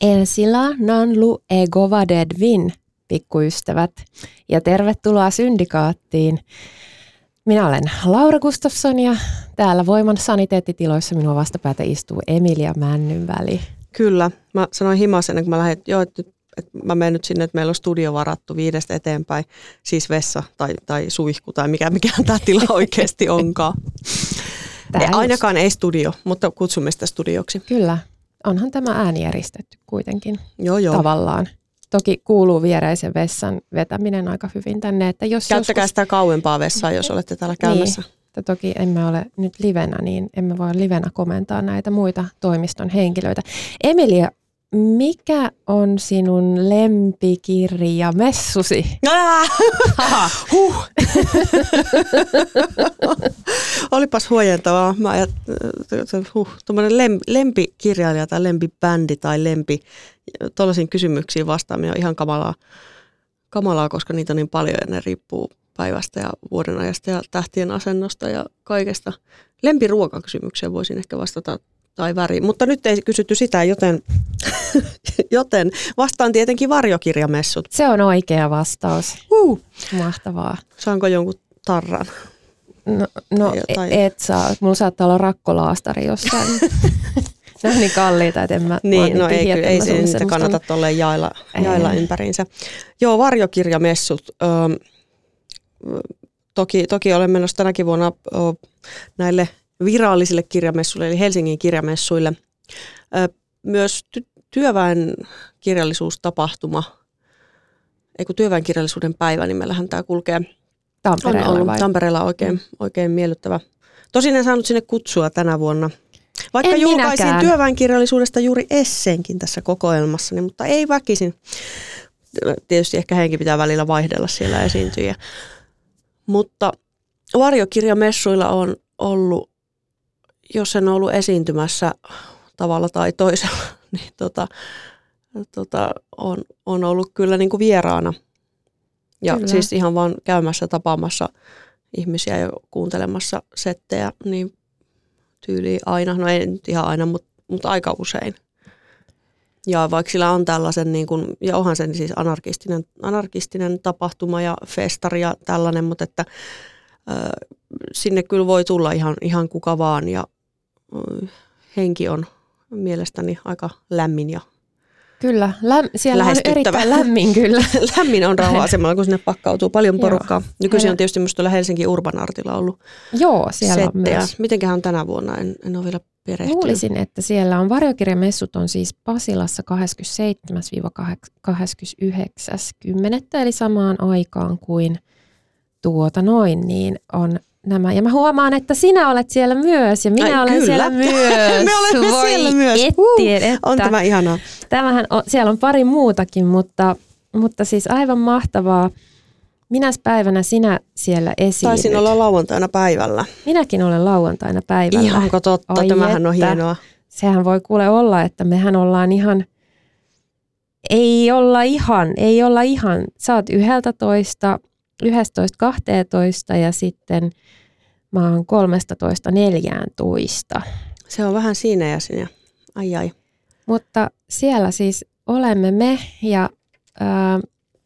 Elsila Nanlu Egovadedvin, pikkuystävät, ja tervetuloa Syndikaattiin. Minä olen Laura Gustafsson ja täällä Voiman saniteettitiloissa minua vastapäätä istuu Emilia Männynväli. Kyllä. Mä sanoin himasen, kun mä lähdin, joo, että, että mä menen nyt sinne, että meillä on studio varattu viidestä eteenpäin, siis vessa tai, tai suihku tai mikä mikään tämä tila oikeasti onkaan. Ei, ainakaan ei studio, mutta kutsumme sitä studioksi. Kyllä onhan tämä ääni järjestetty kuitenkin joo, joo. tavallaan. Toki kuuluu viereisen vessan vetäminen aika hyvin tänne. Että jos Käyttäkää joskus... sitä kauempaa vessaa, jos olette täällä käymässä. Niin, että toki emme ole nyt livenä, niin emme voi livenä komentaa näitä muita toimiston henkilöitä. Emilia, mikä on sinun lempikirja messusi? huh. Olipas huojentavaa. Mä huh, lem, lempikirjailija tai lempibändi tai lempi, tuollaisiin kysymyksiin vastaaminen on ihan kamalaa, kamalaa, koska niitä on niin paljon ja ne riippuu päivästä ja vuoden ajasta ja tähtien asennosta ja kaikesta. Lempiruokakysymykseen voisin ehkä vastata tai väri. Mutta nyt ei kysytty sitä, joten, joten vastaan tietenkin varjokirjamessut. Se on oikea vastaus. Uh. Mahtavaa. Saanko jonkun tarran? No, no tai... et saa. Mulla saattaa olla rakkolaastari jossain. ne on niin kalliita, että en mä Niin, no ei, ei se niitä kannata tuolle jailla, jailla ympäriinsä. Joo, varjokirjamessut. Ö, toki, toki olen menossa tänäkin vuonna ö, näille virallisille kirjamessuille, eli Helsingin kirjamessuille. Myös ty- työväen kirjallisuustapahtuma, eikö työväen kirjallisuuden päivä nimellähän tämä kulkee. Tampereella on ollut Tampereella oikein, mm. oikein miellyttävä. Tosin en saanut sinne kutsua tänä vuonna. Vaikka en julkaisin minäkään. työväenkirjallisuudesta juuri esseenkin tässä kokoelmassa, niin, mutta ei väkisin. Tietysti ehkä henki pitää välillä vaihdella siellä esiintyjä. Mutta varjokirjamessuilla on ollut jos en ollut esiintymässä tavalla tai toisella, niin tota, tota, on, on ollut kyllä niin kuin vieraana. Ja kyllä. siis ihan vaan käymässä tapaamassa ihmisiä ja kuuntelemassa settejä, niin tyyli aina, no ei nyt ihan aina, mutta, mutta aika usein. Ja vaikka sillä on tällaisen, niin kuin, ja onhan se siis anarkistinen, anarkistinen tapahtuma ja festari ja tällainen, mutta että ö, sinne kyllä voi tulla ihan, ihan kuka vaan ja henki on mielestäni aika lämmin ja Kyllä, läm, siellä on erittäin lämmin kyllä. lämmin on rauha-asemalla, kun sinne pakkautuu paljon porukkaa. Nykyisin on tietysti myös tuolla Helsinki Urban Artilla ollut Joo, siellä settejä. on myös. Mitenköhän on tänä vuonna, en, en ole vielä perehtynyt. Luulisin, että siellä on varjokirjamessut on siis Pasilassa 27-29.10. eli samaan aikaan kuin tuota noin, niin on nämä. Ja mä huomaan, että sinä olet siellä myös ja minä Ai, olen kyllä. siellä myös. Me olemme Voi siellä myös. Ettien, että on tämä ihanaa. Tämähän on, siellä on pari muutakin, mutta, mutta siis aivan mahtavaa. Minäs päivänä sinä siellä esiin? Taisin olla lauantaina päivällä. Minäkin olen lauantaina päivällä. Ihanko totta? Oi Tämähän että, on hienoa. Sehän voi kuule olla, että mehän ollaan ihan, ei olla ihan, ei olla ihan. Sä oot yhdeltä toista, 11.12 ja sitten mä oon 13.14. Se on vähän siinä ja siinä. Ai ai. Mutta siellä siis olemme me ja ää,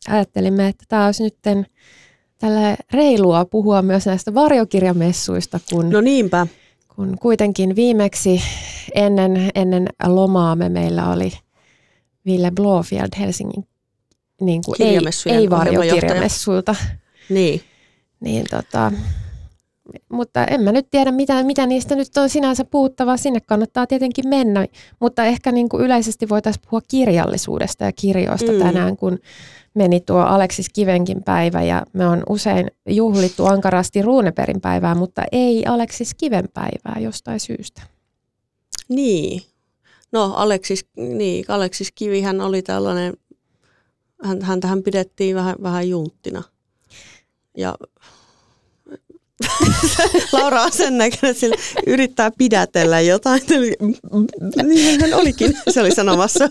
ajattelimme, että tämä olisi nyt tällä reilua puhua myös näistä varjokirjamessuista, kun, no niinpä. kun kuitenkin viimeksi ennen, ennen lomaamme meillä oli Ville Blofield Helsingin niin kuin ei, ei varjokirjamessuilta. Niin. niin tota, mutta en mä nyt tiedä, mitä, mitä niistä nyt on sinänsä puhuttavaa. Sinne kannattaa tietenkin mennä, mutta ehkä niin kuin yleisesti voitaisiin puhua kirjallisuudesta ja kirjoista mm. tänään, kun meni tuo Aleksis Kivenkin päivä ja me on usein juhlittu ankarasti Ruuneperin päivää, mutta ei Aleksis Kiven päivää jostain syystä. Niin. No Aleksis, niin, Aleksis Kivihän oli tällainen, hän, häntähän pidettiin vähän, vähän junttina. Ja Laura on sen näköinen, että yrittää pidätellä jotain. Niin hän olikin, se oli sanomassa.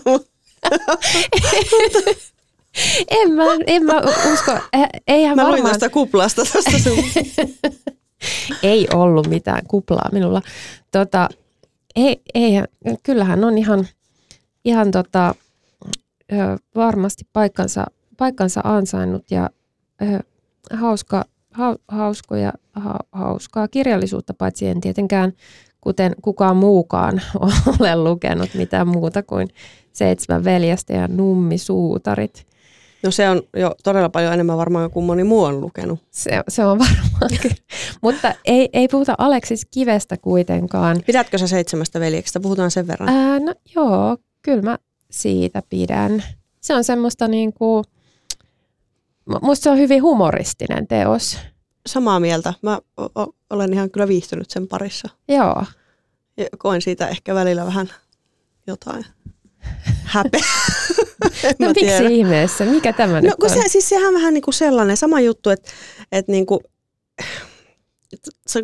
en, mä, en mä usko, eihän mä varmaan... luin tuosta kuplasta tuosta sun. ei ollut mitään kuplaa minulla. Tota, ei, ei, kyllähän on ihan, ihan tota, varmasti paikkansa, paikkansa ansainnut ja hauska, hauskoja, ha, hauskaa kirjallisuutta, paitsi en tietenkään, kuten kukaan muukaan ole lukenut mitään muuta kuin Seitsemän veljestä ja Nummisuutarit. No se on jo todella paljon enemmän varmaan kuin moni muu on lukenut. Se, se on varmaan Mutta ei, ei puhuta Aleksis Kivestä kuitenkaan. Pidätkö sä seitsemästä veljeksestä? Puhutaan sen verran. Ää, no joo, kyllä mä siitä pidän. Se on semmoista niin kuin, musta se on hyvin humoristinen teos. Samaa mieltä. Mä o- olen ihan kyllä viihtynyt sen parissa. Joo. Ja koen siitä ehkä välillä vähän jotain häpeä. no miksi tiedä. ihmeessä? Mikä tämä no, nyt kun on? Se, siis sehän vähän niin kuin sellainen sama juttu, että, että niin kuin,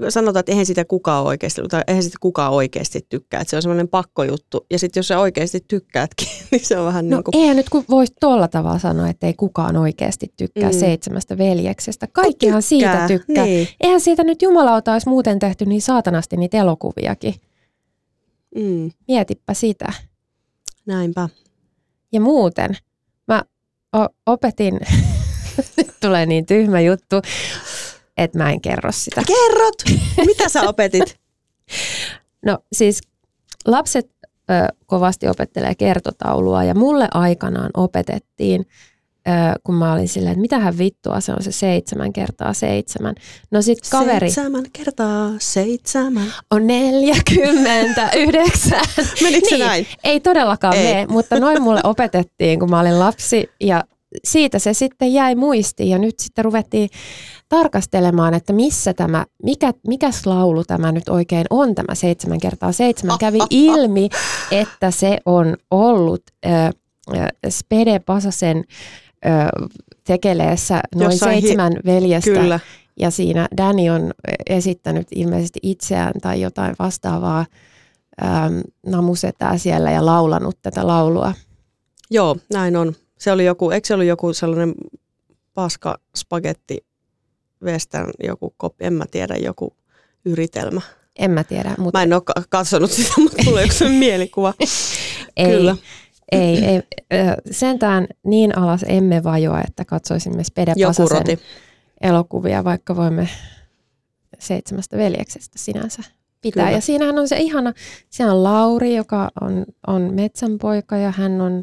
sanotaan, että eihän sitä kukaan oikeasti, tai eihän sitä kukaan oikeasti tykkää. Että se on semmoinen pakkojuttu. Ja sitten jos sä oikeasti tykkäätkin, niin se on vähän no, niin kuin... eihän nyt voisi tuolla tavalla sanoa, että ei kukaan oikeasti tykkää mm. seitsemästä veljeksestä. Kaikkihan tykkää, siitä tykkää. Niin. Eihän siitä nyt jumalauta olisi muuten tehty niin saatanasti niitä elokuviakin. Mm. Mietipä sitä. Näinpä. Ja muuten, mä opetin, nyt tulee niin tyhmä juttu, että mä en kerro sitä. Kerrot! Mitä sä opetit? no siis lapset ö, kovasti opettelee kertotaulua ja mulle aikanaan opetettiin kun mä olin silleen, että mitähän vittua se on se seitsemän kertaa seitsemän. No sit kaveri... Seitsemän kertaa seitsemän. On neljäkymmentä yhdeksän. Menikö niin, se näin? Ei todellakaan ei. mene, mutta noin mulle opetettiin, kun mä olin lapsi ja siitä se sitten jäi muistiin ja nyt sitten ruvettiin tarkastelemaan, että missä tämä, mikä, mikäs laulu tämä nyt oikein on, tämä seitsemän kertaa seitsemän. Kävi ilmi, että se on ollut äh, Spede Pasasen tekeleessä noin Jossain seitsemän hi- veljestä. Kyllä. Ja siinä Danny on esittänyt ilmeisesti itseään tai jotain vastaavaa äm, namusetää siellä ja laulanut tätä laulua. Joo, näin on. Se oli joku, eikö se ollut joku sellainen paska spagetti western, joku kopi, en mä tiedä, joku yritelmä. En mä tiedä. Mutta... Mä en ole katsonut sitä, mutta on yksi mielikuva. Ei, Kyllä. Ei, ei, sentään niin alas emme vajoa, että katsoisimme Spede Pasasen elokuvia, vaikka voimme seitsemästä veljeksestä sinänsä pitää. Kyllä. Ja siinähän on se ihana, se on Lauri, joka on, on metsänpoika ja hän on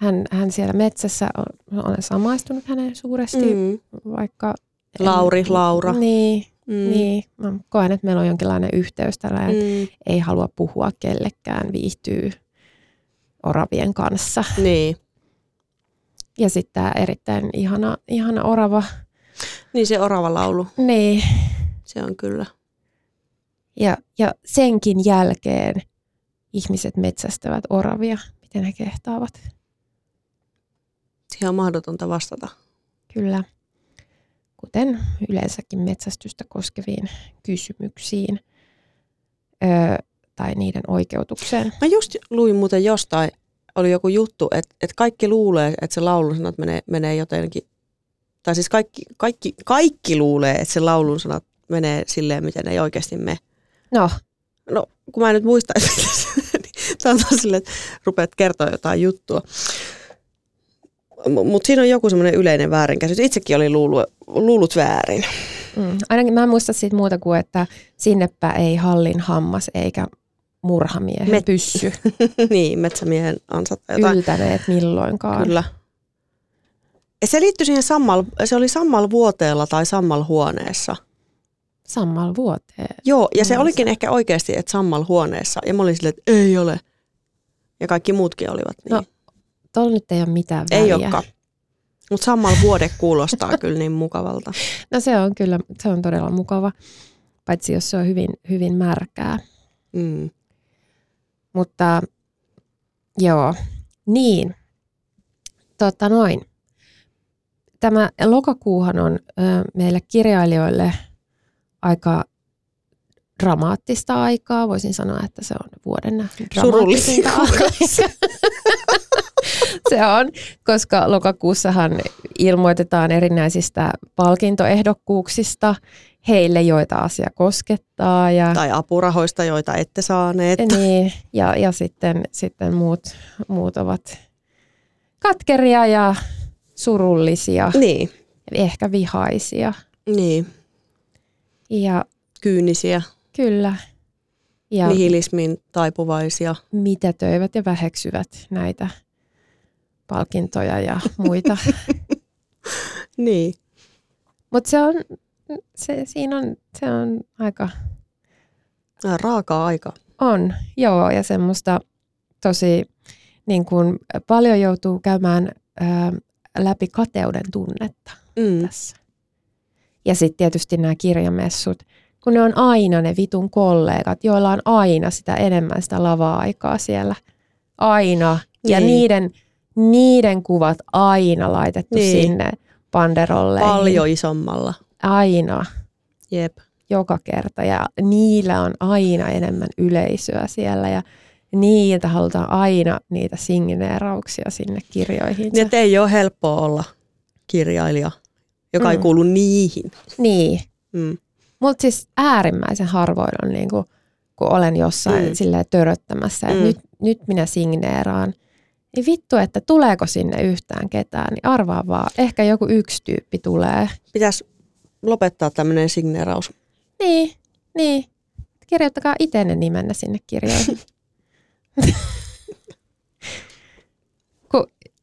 hän, hän siellä metsässä, on, olen samaistunut häneen suuresti, mm. vaikka... Lauri, en, Laura. Niin, mm. niin, mä koen, että meillä on jonkinlainen yhteys tällä, mm. ei halua puhua kellekään, viihtyy oravien kanssa. Niin. Ja sitten tämä erittäin ihana, ihana orava. Niin se orava laulu. Niin. Se on kyllä. Ja, ja senkin jälkeen ihmiset metsästävät oravia. Miten he kehtaavat? On mahdotonta vastata. Kyllä. Kuten yleensäkin metsästystä koskeviin kysymyksiin. Öö, tai niiden oikeutukseen. Mä just luin muuten jostain, oli joku juttu, että, että kaikki luulee, että se laulun sanat menee, menee jotenkin, tai siis kaikki, kaikki, kaikki luulee, että se laulun sanat menee silleen, miten ei oikeasti mene. No. No, kun mä en nyt muista, niin tämä on silleen, että rupeat kertoa jotain juttua. Mutta siinä on joku semmoinen yleinen väärinkäsitys. Itsekin oli luullut, luullut väärin. Mm. Ainakin mä en muista siitä muuta kuin, että sinnepä ei hallin hammas eikä murhamiehen Met- pyssy. niin, metsämiehen ansatta jotain. Yltäneet milloinkaan. Kyllä. Se liittyi siihen sammal, se oli sammal vuoteella tai sammal huoneessa. Sammal vuoteen. Joo, ja se olikin ehkä oikeasti, että sammal huoneessa. Ja mä olin silleen, että ei ole. Ja kaikki muutkin olivat niin. No, tuolla nyt ei ole mitään väliä. Ei olekaan. Mutta sammal vuode kuulostaa kyllä niin mukavalta. No se on kyllä, se on todella mukava, paitsi jos se on hyvin, hyvin märkää. Mm. Mutta joo, niin. Totta noin. Tämä lokakuuhan on ö, meille kirjailijoille aika dramaattista aikaa. Voisin sanoa, että se on vuoden dramaattisinta se on, koska lokakuussahan ilmoitetaan erinäisistä palkintoehdokkuuksista heille, joita asia koskettaa. Ja, tai apurahoista, joita ette saaneet. Niin, ja, ja sitten, sitten muut, muut ovat katkeria ja surullisia. Niin. Ehkä vihaisia. Niin. Ja kyynisiä. Kyllä. Ja Nihilismin taipuvaisia. Mitä töivät ja väheksyvät näitä palkintoja ja muita. niin. Mutta se on, se, siinä on, se on aika... Raaka aika. On, joo, ja semmoista tosi niin kuin, paljon joutuu käymään ää, läpi kateuden tunnetta mm. tässä. Ja sitten tietysti nämä kirjamessut, kun ne on aina ne vitun kollegat, joilla on aina sitä enemmän sitä lava-aikaa siellä. Aina. Niin. Ja niiden, niiden kuvat aina laitettu niin. sinne panderolle. Paljon isommalla. Aina. Jep. Joka kerta. Ja niillä on aina enemmän yleisöä siellä. Ja niiltä halutaan aina niitä signeerauksia sinne kirjoihin. Niin, ei ole helppoa olla kirjailija, joka mm. ei kuulu niihin. Niin. Mm. Mutta siis äärimmäisen harvoin on niin kuin, kun olen jossain mm. silleen töröttämässä, että mm. nyt, nyt minä signeeraan. Niin vittu, että tuleeko sinne yhtään ketään, niin arvaa vaan. Ehkä joku yksi tyyppi tulee. Pitäisi lopettaa tämmöinen signeeraus. Niin, niin. Kirjoittakaa itse nimenne sinne kirjoihin.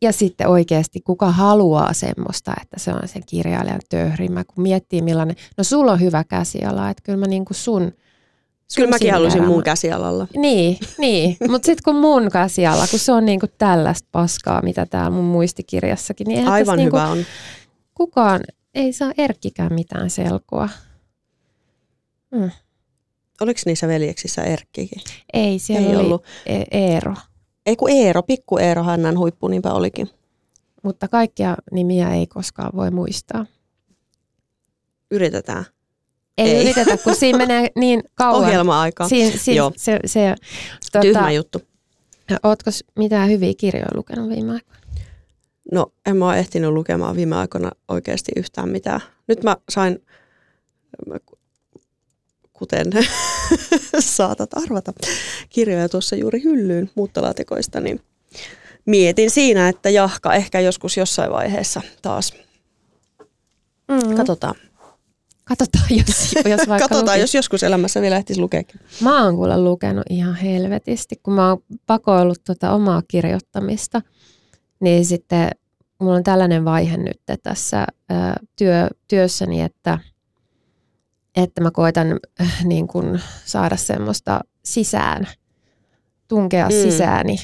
ja sitten oikeasti kuka haluaa semmoista, että se on sen kirjailijan töhrimä, kun miettii millainen, no sulla on hyvä käsiala, että kyllä mä niin kuin sun, sun Kyllä mäkin haluaisin mun käsialalla. Niin, niin. mutta sitten kun mun käsiala, kun se on niinku tällaista paskaa, mitä täällä mun muistikirjassakin, niin Aivan niinku, hyvä on. Kukaan ei saa Erkkikään mitään selkoa. Mm. Oliko niissä veljeksissä Erkkikin? Ei, siellä ei oli ollut. E- Eero. Ei kun Eero, pikku Eero Hannan huippu, niinpä olikin. Mutta kaikkia nimiä ei koskaan voi muistaa. Yritetään. Ei, ei. yritetä, kun siinä menee niin kauan. Ohjelma-aika. Siin, siin, Joo. Se, se, tuota, Tyhmä juttu. Ootko mitään hyviä kirjoja lukenut viime aikoina? No, en mä ole ehtinyt lukemaan viime aikoina oikeasti yhtään mitään. Nyt mä sain kuten saatat arvata, kirjoja tuossa juuri hyllyyn muuttolaatikoista, niin mietin siinä, että jahka ehkä joskus jossain vaiheessa taas. Mm. Katsotaan. Katsotaan, jos, jos vaikka Katsotaan, jos joskus elämässä vielä ehtisi lukeekin. Mä oon kuule lukenut ihan helvetisti, kun mä oon pakoillut tuota omaa kirjoittamista, niin sitten mulla on tällainen vaihe nyt tässä työ, työssäni, että – että mä koitan äh, niin kun saada semmoista sisään, tunkea mm. sisääni.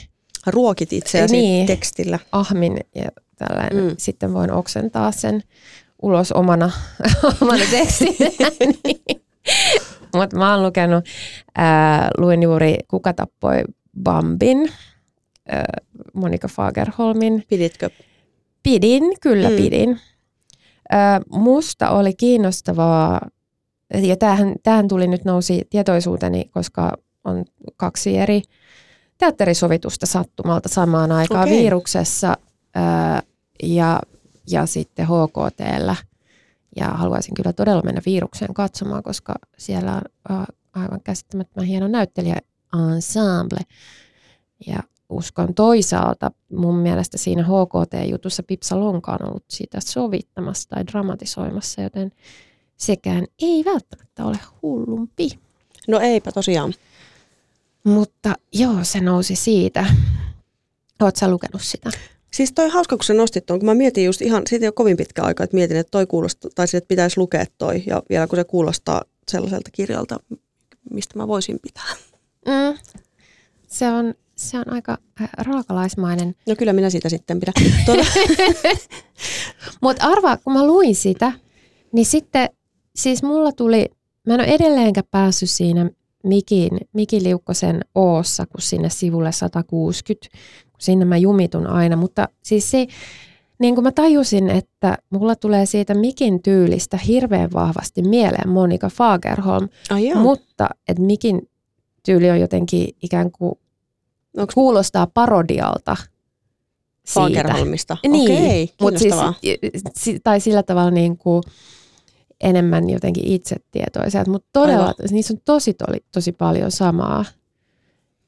Ruokit itseäsi niin, tekstillä. Ahmin ja tällainen. Mm. Sitten voin oksentaa sen ulos omana, omana tekstinä. niin. Mutta mä oon lukenut, ää, luin juuri Kuka tappoi Bambin, ää, Monika Fagerholmin. Piditkö? Pidin, kyllä mm. pidin. Ää, musta oli kiinnostavaa ja tämähän, tämähän tuli nyt nousi tietoisuuteni, koska on kaksi eri teatterisovitusta sattumalta samaan aikaan okay. viruksessa ää, ja, ja sitten HKTllä. Ja haluaisin kyllä todella mennä virukseen katsomaan, koska siellä on aivan käsittämättömän hieno näyttelijä ensemble. Ja uskon toisaalta mun mielestä siinä HKT-jutussa Pipsa Lonka on ollut siitä sovittamassa tai dramatisoimassa, joten sekään ei välttämättä ole hullumpi. No eipä tosiaan. Mutta joo, se nousi siitä. Oletko sä lukenut sitä? Siis toi hauska, kun sä nostit tuon, kun mä mietin just ihan, siitä ei ole kovin pitkä aika, että mietin, että toi kuulostaa, tai että pitäisi lukea toi, ja vielä kun se kuulostaa sellaiselta kirjalta, mistä mä voisin pitää. Mm. Se, on, se on aika äh, raakalaismainen. No kyllä minä siitä sitten pidän. Tuota. Mutta arvaa, kun mä luin sitä, niin sitten siis mulla tuli, mä en ole edelleenkään päässyt siinä Mikin, Miki Liukkosen Oossa, kun sinne sivulle 160, kun sinne mä jumitun aina, mutta siis se, niin kuin mä tajusin, että mulla tulee siitä Mikin tyylistä hirveän vahvasti mieleen Monika Fagerholm, oh, mutta että Mikin tyyli on jotenkin ikään kuin Onks... kuulostaa parodialta Fagerholmista? Niin, Okei, mutta siis, tai sillä tavalla niin kuin enemmän jotenkin itsetietoisia, mutta todella, Aivan. niissä on tosi, tosi, tosi paljon samaa.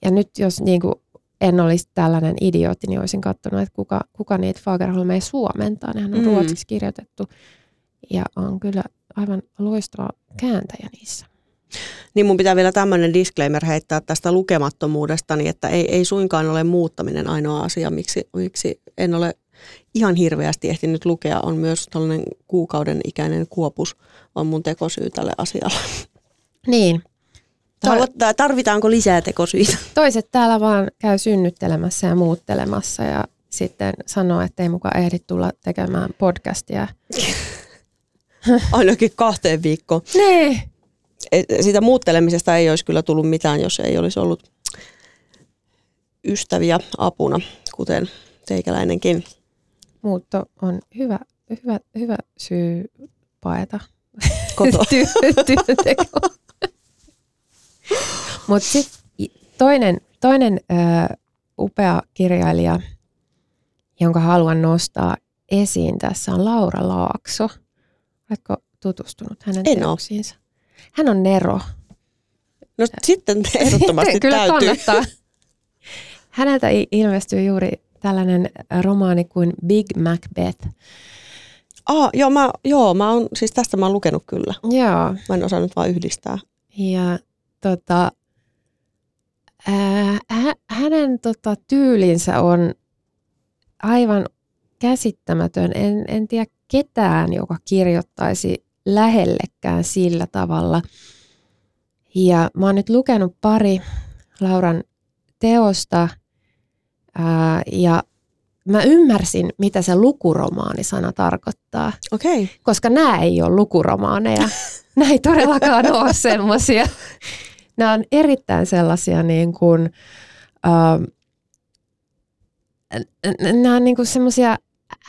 Ja nyt jos niin kuin en olisi tällainen idiootti, niin olisin katsonut, että kuka, kuka niitä Fagerholmeja suomentaa. Nehän on mm. ruotsiksi kirjoitettu ja on kyllä aivan loistava kääntäjä niissä. Niin mun pitää vielä tämmöinen disclaimer heittää tästä lukemattomuudesta, niin että ei, ei suinkaan ole muuttaminen ainoa asia, miksi, miksi en ole ihan hirveästi ehtinyt lukea. On myös tällainen kuukauden ikäinen kuopus on mun tekosyy tälle asialle. Niin. Tarvitaanko lisää tekosyitä? Toiset täällä vaan käy synnyttelemässä ja muuttelemassa ja sitten sanoo, että ei mukaan ehdi tulla tekemään podcastia. Ainakin kahteen viikkoon. Niin. Siitä muuttelemisesta ei olisi kyllä tullut mitään, jos ei olisi ollut ystäviä apuna, kuten teikäläinenkin. Muutto on hyvä, hyvä, hyvä syy paeta Koto. Mutta sitten toinen, toinen ö, upea kirjailija, jonka haluan nostaa esiin tässä on Laura Laakso. Oletko tutustunut hänen en teoksiinsa? Ole. Hän on Nero. No sitten ehdottomasti Kyllä täytyy. kannattaa. Häneltä ilmestyy juuri tällainen romaani kuin Big Macbeth. Ah, joo, mä, joo mä on, siis tästä mä oon lukenut kyllä. Joo. Mä en osannut vaan yhdistää. Ja tota, ää, hä, hänen tota, tyylinsä on aivan käsittämätön. En, en tiedä ketään, joka kirjoittaisi lähellekään sillä tavalla. Ja mä oon nyt lukenut pari Lauran teosta ää, ja mä ymmärsin, mitä se lukuromaanisana tarkoittaa. Okay. Koska nämä ei ole lukuromaaneja. nämä ei todellakaan ole semmoisia. Nämä on erittäin sellaisia niin kuin, äh, nämä on niin kuin semmoisia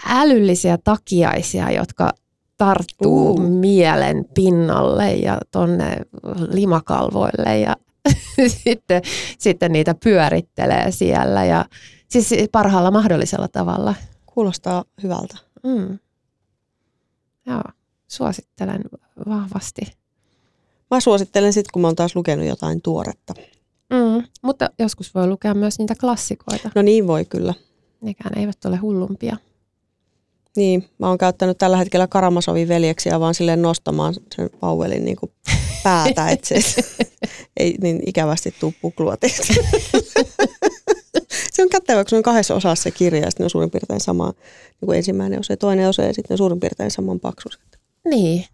älyllisiä takiaisia, jotka tarttuu uh. mielen pinnalle ja tonne limakalvoille ja sitten, sitten niitä pyörittelee siellä ja siis parhaalla mahdollisella tavalla. Kuulostaa hyvältä. Mm. Joo, suosittelen vahvasti. Mä suosittelen sitten, kun mä oon taas lukenut jotain tuoretta. Mm, mutta joskus voi lukea myös niitä klassikoita. No niin voi kyllä. Nekään eivät ole hullumpia. Niin, mä oon käyttänyt tällä hetkellä Karamasovin veljeksiä vaan silleen nostamaan sen Pauelin niin kuin päätä, että se ei niin ikävästi tuu puklua se on kätevä, kun se on kahdessa osassa se kirja ja sitten on suurin piirtein sama niin kuin ensimmäinen osa ja toinen osa ja sitten on suurin piirtein saman paksuiset. Niin,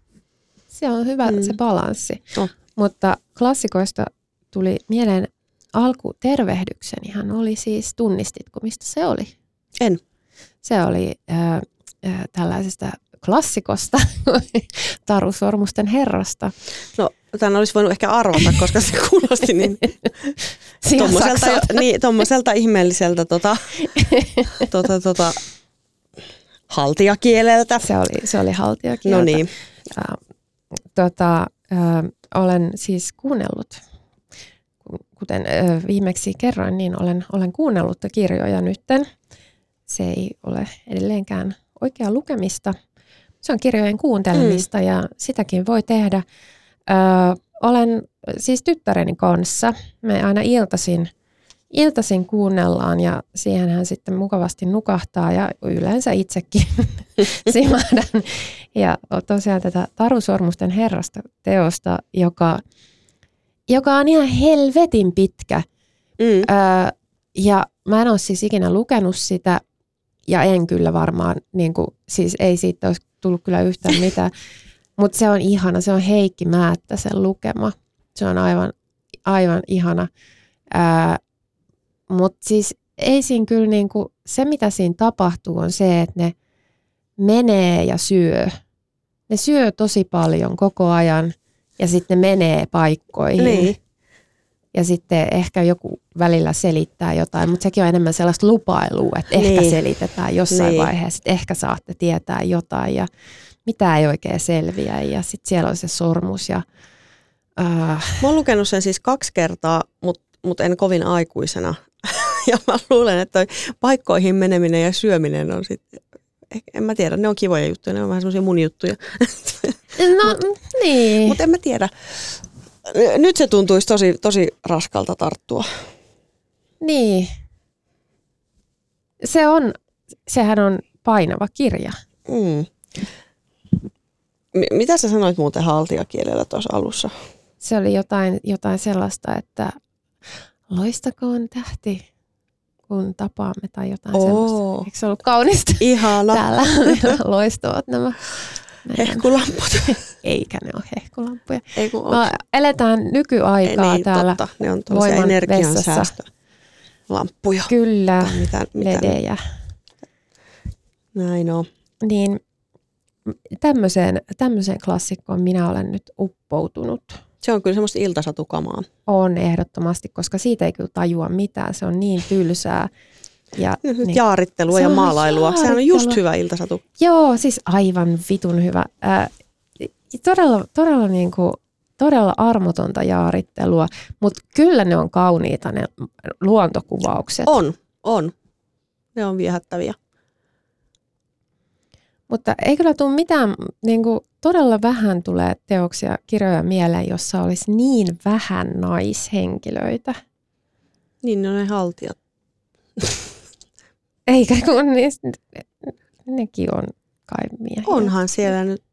se on hyvä mm. se balanssi. Oh. Mutta klassikoista tuli mieleen alkutervehdykseni. Hän oli siis, tunnistitko mistä se oli? En. Se oli äh, äh, tällaisesta klassikosta, Taru Sormusten herrasta. No, tämän olisi voinut ehkä arvata, koska se kuulosti niin tommoselta, niin, ihmeelliseltä tota, tota, tota, haltiakieleltä. Se oli, se oli haltiakieltä. No niin. Äh, tota, äh, olen siis kuunnellut, kuten äh, viimeksi kerroin, niin olen, olen kuunnellut kirjoja nytten. Se ei ole edelleenkään oikea lukemista. Se on kirjojen kuuntelemista mm. ja sitäkin voi tehdä. Ö, olen siis tyttäreni kanssa. Me aina iltasin, iltasin kuunnellaan ja siihen hän sitten mukavasti nukahtaa ja yleensä itsekin simahdan. Ja tosiaan tätä Taru Sormusten herrasta teosta, joka, joka on ihan helvetin pitkä. Mm. Ö, ja mä en ole siis ikinä lukenut sitä ja en kyllä varmaan, niin kuin, siis ei siitä olisi tullut kyllä yhtään mitään. Mutta se on ihana, se on Heikki Määttä sen lukema. Se on aivan, aivan ihana. Mutta siis ei siinä kyllä niinku, se mitä siinä tapahtuu on se, että ne menee ja syö. Ne syö tosi paljon koko ajan ja sitten ne menee paikkoihin. Niin. Ja sitten ehkä joku välillä selittää jotain, mutta sekin on enemmän sellaista lupailua, että niin. ehkä selitetään jossain niin. vaiheessa, että ehkä saatte tietää jotain ja mitä ei oikein selviä. Ja sitten siellä on se sormus ja Uh. Mä oon lukenut sen siis kaksi kertaa, mutta mut en kovin aikuisena. ja mä luulen, että paikkoihin meneminen ja syöminen on sitten, en mä tiedä, ne on kivoja juttuja, ne on vähän semmoisia mun juttuja. No mut, niin. Mutta en mä tiedä. Nyt se tuntuisi tosi, tosi raskalta tarttua. Niin. Se on, sehän on painava kirja. Mm. M- mitä sä sanoit muuten haltiakielellä tuossa alussa? Se oli jotain, jotain sellaista, että loistakoon tähti, kun tapaamme tai jotain Oo. sellaista. Eikö se ollut kaunista? Ihana. Täällä loistavat nämä Hehkulamput. Eikä ne ole hehkulampuja. Ei, kun Me eletään nykyaikaa Ei, niin, täällä totta. Ne on voiman energiansäästö. Lamppuja. Kyllä, mitä, mitä ledejä. Näin on. Niin tämmöiseen, tämmöiseen klassikkoon minä olen nyt uppoutunut. Se on kyllä semmoista iltasatukamaa. On ehdottomasti, koska siitä ei kyllä tajua mitään. Se on niin tylsää. Ja, niin, jaarittelua ja maalailua. Jaarittelua. Sehän on just hyvä iltasatu. Joo, siis aivan vitun hyvä. Äh, todella, todella, niin kuin, todella armotonta jaarittelua, mutta kyllä ne on kauniita ne luontokuvaukset. On, on. Ne on viehättäviä. Mutta ei kyllä tule mitään, niin kuin, todella vähän tulee teoksia, kirjoja mieleen, jossa olisi niin vähän naishenkilöitä. Niin, ne on ne haltijat. Eikä kun niistä, nekin on kai miehiä. Onhan siellä nyt.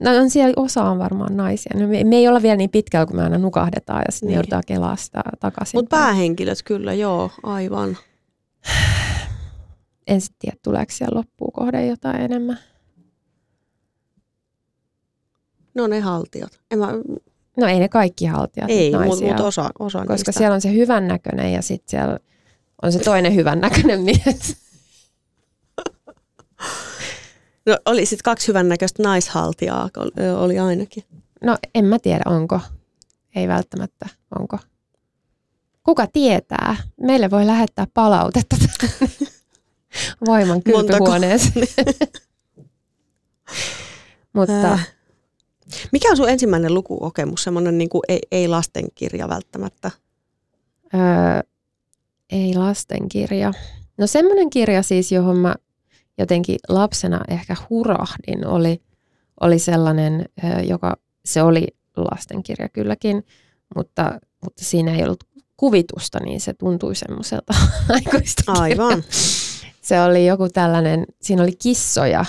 No on siellä osa on varmaan naisia. No, me, me ei olla vielä niin pitkällä, kun me aina nukahdetaan ja sitten niin. joudutaan kelaa sitä takaisin. Mutta päähenkilöt kyllä, joo, aivan. En sitten tiedä, tuleeko siellä loppuun kohde jotain enemmän. No ne haltijat. En mä... No ei ne kaikki haltijat Ei, mutta mut osa, osa Koska niistä. siellä on se hyvän näköinen ja sitten siellä on se toinen hyvän näköinen mies. No oli sitten kaksi hyvännäköistä naishaltijaa, oli ainakin. No en mä tiedä, onko. Ei välttämättä, onko. Kuka tietää? Meille voi lähettää palautetta voiman kylpyhuoneeseen. Mutta äh. Mikä on sun ensimmäinen lukukokemus, semmoinen niin kuin ei, ei lastenkirja välttämättä? Öö, ei lastenkirja. No semmoinen kirja siis, johon mä jotenkin lapsena ehkä hurahdin, oli, oli sellainen, joka se oli lastenkirja kylläkin, mutta, mutta siinä ei ollut kuvitusta, niin se tuntui semmoiselta aikuista Aivan. Se oli joku tällainen, siinä oli kissoja.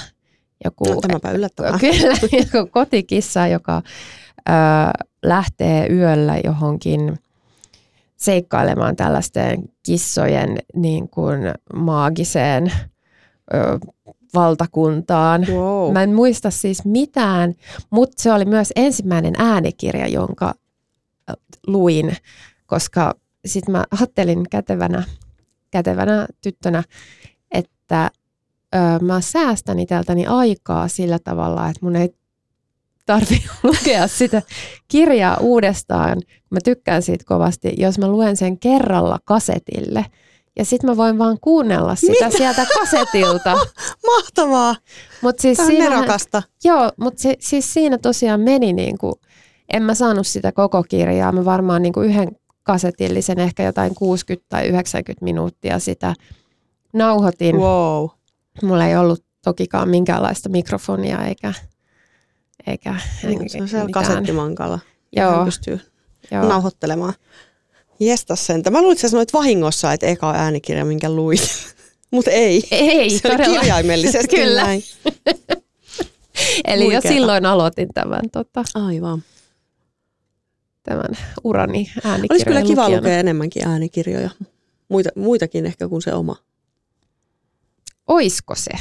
Joku, no, tämäpä yllättävää. Kyllä, joku kotikissa, joka ö, lähtee yöllä johonkin seikkailemaan tällaisten kissojen niin kuin maagiseen ö, valtakuntaan. Wow. Mä en muista siis mitään, mutta se oli myös ensimmäinen äänikirja, jonka luin, koska sitten mä ajattelin kätevänä, kätevänä tyttönä, että ö, mä säästän itseltäni aikaa sillä tavalla, että mun ei tarvi lukea sitä kirjaa uudestaan. Mä tykkään siitä kovasti, jos mä luen sen kerralla kasetille – ja sitten mä voin vaan kuunnella sitä Mitä? sieltä kasetilta. Mahtavaa. Mut siis Tämä on siinä, nerokasta. Joo, mutta si, siis siinä tosiaan meni niin kuin, en mä saanut sitä koko kirjaa. Mä varmaan niin kuin yhden kasetillisen ehkä jotain 60 tai 90 minuuttia sitä nauhoitin. Wow. Mulla ei ollut tokikaan minkäänlaista mikrofonia eikä, eikä niin, se on siellä kasettimankalla. Joo. pystyy Joo. nauhoittelemaan. Jestas sen. Mä luulin, että sä sanoit vahingossa, että eka äänikirja, minkä luit. Mutta ei. Ei, Se todella. oli kirjaimellisesti Kyllä. näin. Eli Muikeeta. jo silloin aloitin tämän, tota, Aivan. tämän urani äänikirjojen Olisi kyllä kiva lukijana. lukea enemmänkin äänikirjoja. Muita, muitakin ehkä kuin se oma. Oisko se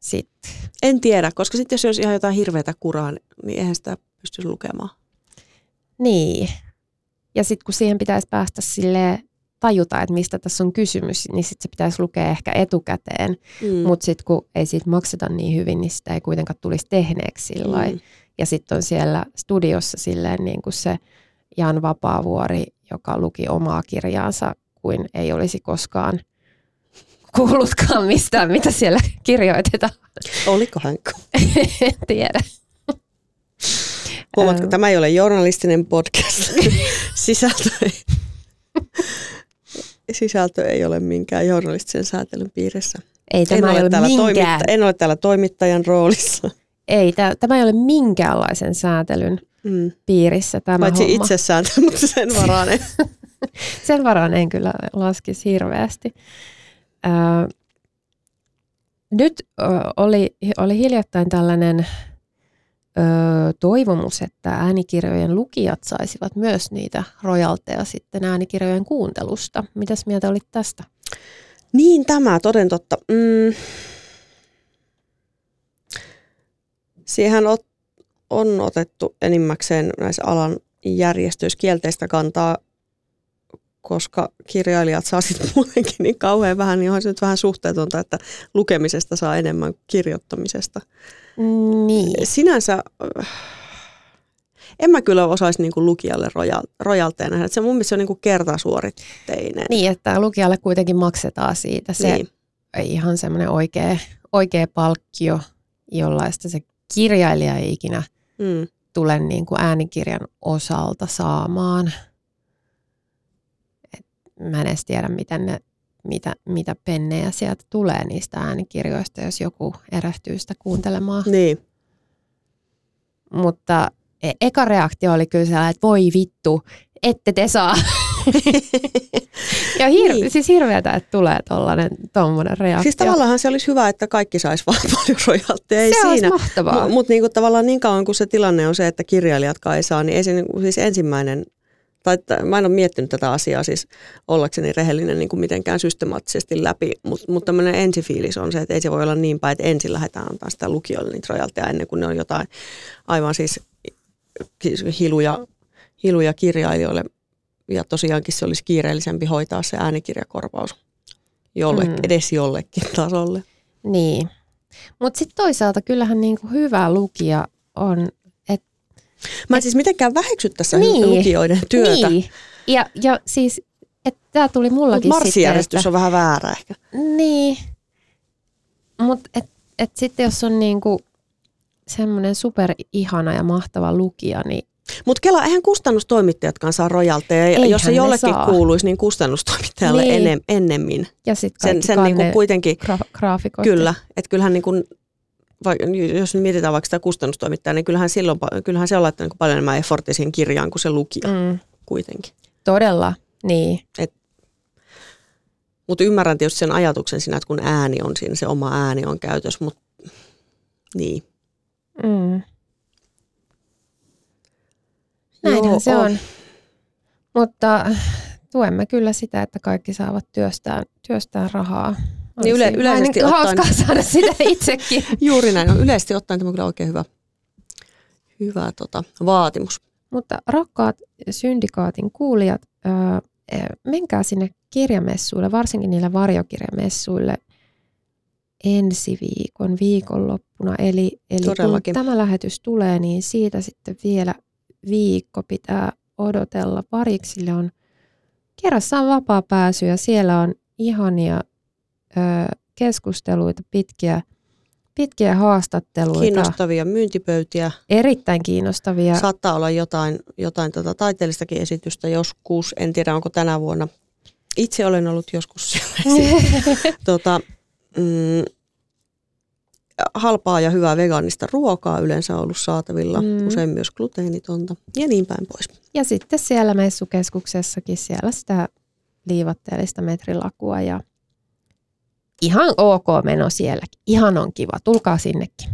sitten? En tiedä, koska sitten jos olisi ihan jotain hirveätä kuraa, niin eihän sitä pystyisi lukemaan. Niin. Ja sitten kun siihen pitäisi päästä sille tajuta, että mistä tässä on kysymys, niin sitten se pitäisi lukea ehkä etukäteen. Mm. Mutta sitten kun ei siitä makseta niin hyvin, niin sitä ei kuitenkaan tulisi tehneeksi sillä mm. Ja sitten on siellä studiossa silleen niin kuin se Jan Vapaavuori, joka luki omaa kirjaansa kuin ei olisi koskaan kuullutkaan mistään, mitä siellä kirjoitetaan. Oliko hän? en tiedä. Huomaatko, tämä ei ole journalistinen podcast. Sisältö ei, sisältö ei ole minkään journalistisen säätelyn piirissä. Ei tämä en ei ole, ole minkään... toimitta- en ole täällä toimittajan roolissa. Ei, tämä, tämä ei ole minkäänlaisen säätelyn mm. piirissä tämä Paitsi homma. itsesääntely, mutta sen varaan ei. sen varaan en kyllä laskisi hirveästi. Nyt oli, oli hiljattain tällainen toivomus, että äänikirjojen lukijat saisivat myös niitä rojalteja sitten äänikirjojen kuuntelusta. Mitäs mieltä olit tästä? Niin tämä, toden totta. Mm. Siihen on otettu enimmäkseen näissä alan järjestöissä kielteistä kantaa, koska kirjailijat saa sitten muutenkin niin kauhean vähän, niin onhan se nyt vähän suhteetonta, että lukemisesta saa enemmän kirjoittamisesta. Niin. Sinänsä en mä kyllä osaisi niin kuin lukijalle rojalteena nähdä. Se mun mielestä se on niin kuin kertasuoritteinen. Niin, että lukijalle kuitenkin maksetaan siitä se niin. ihan semmoinen oikea, oikea palkkio, jollaista se kirjailija ei ikinä mm. tule niin kuin äänikirjan osalta saamaan. Mä en edes tiedä, miten ne, mitä, mitä pennejä sieltä tulee niistä äänikirjoista, jos joku erehtyy sitä kuuntelemaan. Niin. Mutta e- eka reaktio oli kyllä sellainen, että voi vittu, ette te saa. ja hir- niin. siis hirveätä, että tulee tollainen, tommonen reaktio. Siis tavallaan se olisi hyvä, että kaikki saisi vaan paljon rojalteja. Ei se siinä. olisi mahtavaa. Mutta mut niinku tavallaan niin kauan kuin se tilanne on se, että kirjailijatkaan ei saa, niin ei se niinku, siis ensimmäinen tai että, mä en ole miettinyt tätä asiaa siis ollakseni rehellinen niin kuin mitenkään systemaattisesti läpi, mutta mut tämmöinen ensifiilis on se, että ei se voi olla niin päin, että ensin lähdetään antaa sitä lukijoille niitä rojalteja ennen kuin ne on jotain aivan siis, siis hiluja, hiluja kirjailijoille ja tosiaankin se olisi kiireellisempi hoitaa se äänikirjakorvaus jolle, mm. edes jollekin tasolle. Niin. Mutta sitten toisaalta kyllähän niinku hyvä lukija on... Mä et, siis mitenkään väheksy tässä niin, lukijoiden työtä. Niin. Ja, ja siis, että tämä tuli mullakin Mut marssijärjestys on vähän väärä ehkä. Niin. Mutta et, et sitten jos on niinku semmoinen super ihana ja mahtava lukija, niin mutta Kela, eihän kustannustoimittajatkaan saa rojalteja. Eihän jos se jollekin saa. kuuluisi, niin kustannustoimittajalle niin. enem, ennemmin. Ja sitten sen, sen niinku kuitenkin, gra- Kyllä, että kyllähän niinku, jos mietitään vaikka sitä kustannustoimittajaa, niin kyllähän, silloin, kyllähän se on laittanut paljon enemmän efforttia siihen kirjaan kuin se lukija mm. kuitenkin. Todella, niin. Et, mutta ymmärrän tietysti sen ajatuksen siinä, että kun ääni on siinä, se oma ääni on käytössä, mutta niin. Mm. Näinhän Joo, se on. on. Mutta tuemme kyllä sitä, että kaikki saavat työstään, työstään rahaa. Niin yle, yleisesti ottaen... hauskaa saada sitä itsekin. Juuri näin. On yleisesti ottaen tämä on kyllä oikein hyvä, hyvä tota, vaatimus. Mutta rakkaat syndikaatin kuulijat, ää, menkää sinne kirjamessuille, varsinkin niille varjokirjamessuille ensi viikon viikonloppuna. Eli, eli kun tämä lähetys tulee, niin siitä sitten vielä viikko pitää odotella. Pariksille on kerrassaan vapaa pääsy ja siellä on ihania keskusteluita, pitkiä, pitkiä haastatteluita. Kiinnostavia myyntipöytiä. Erittäin kiinnostavia. Saattaa olla jotain, jotain tota taiteellistakin esitystä joskus. En tiedä, onko tänä vuonna. Itse olen ollut joskus siellä. tota, mm, halpaa ja hyvää vegaanista ruokaa yleensä ollut saatavilla, mm. usein myös gluteenitonta ja niin päin pois. Ja sitten siellä messukeskuksessakin siellä sitä liivatteellista metrilakua ja ihan ok meno sielläkin. Ihan on kiva, tulkaa sinnekin.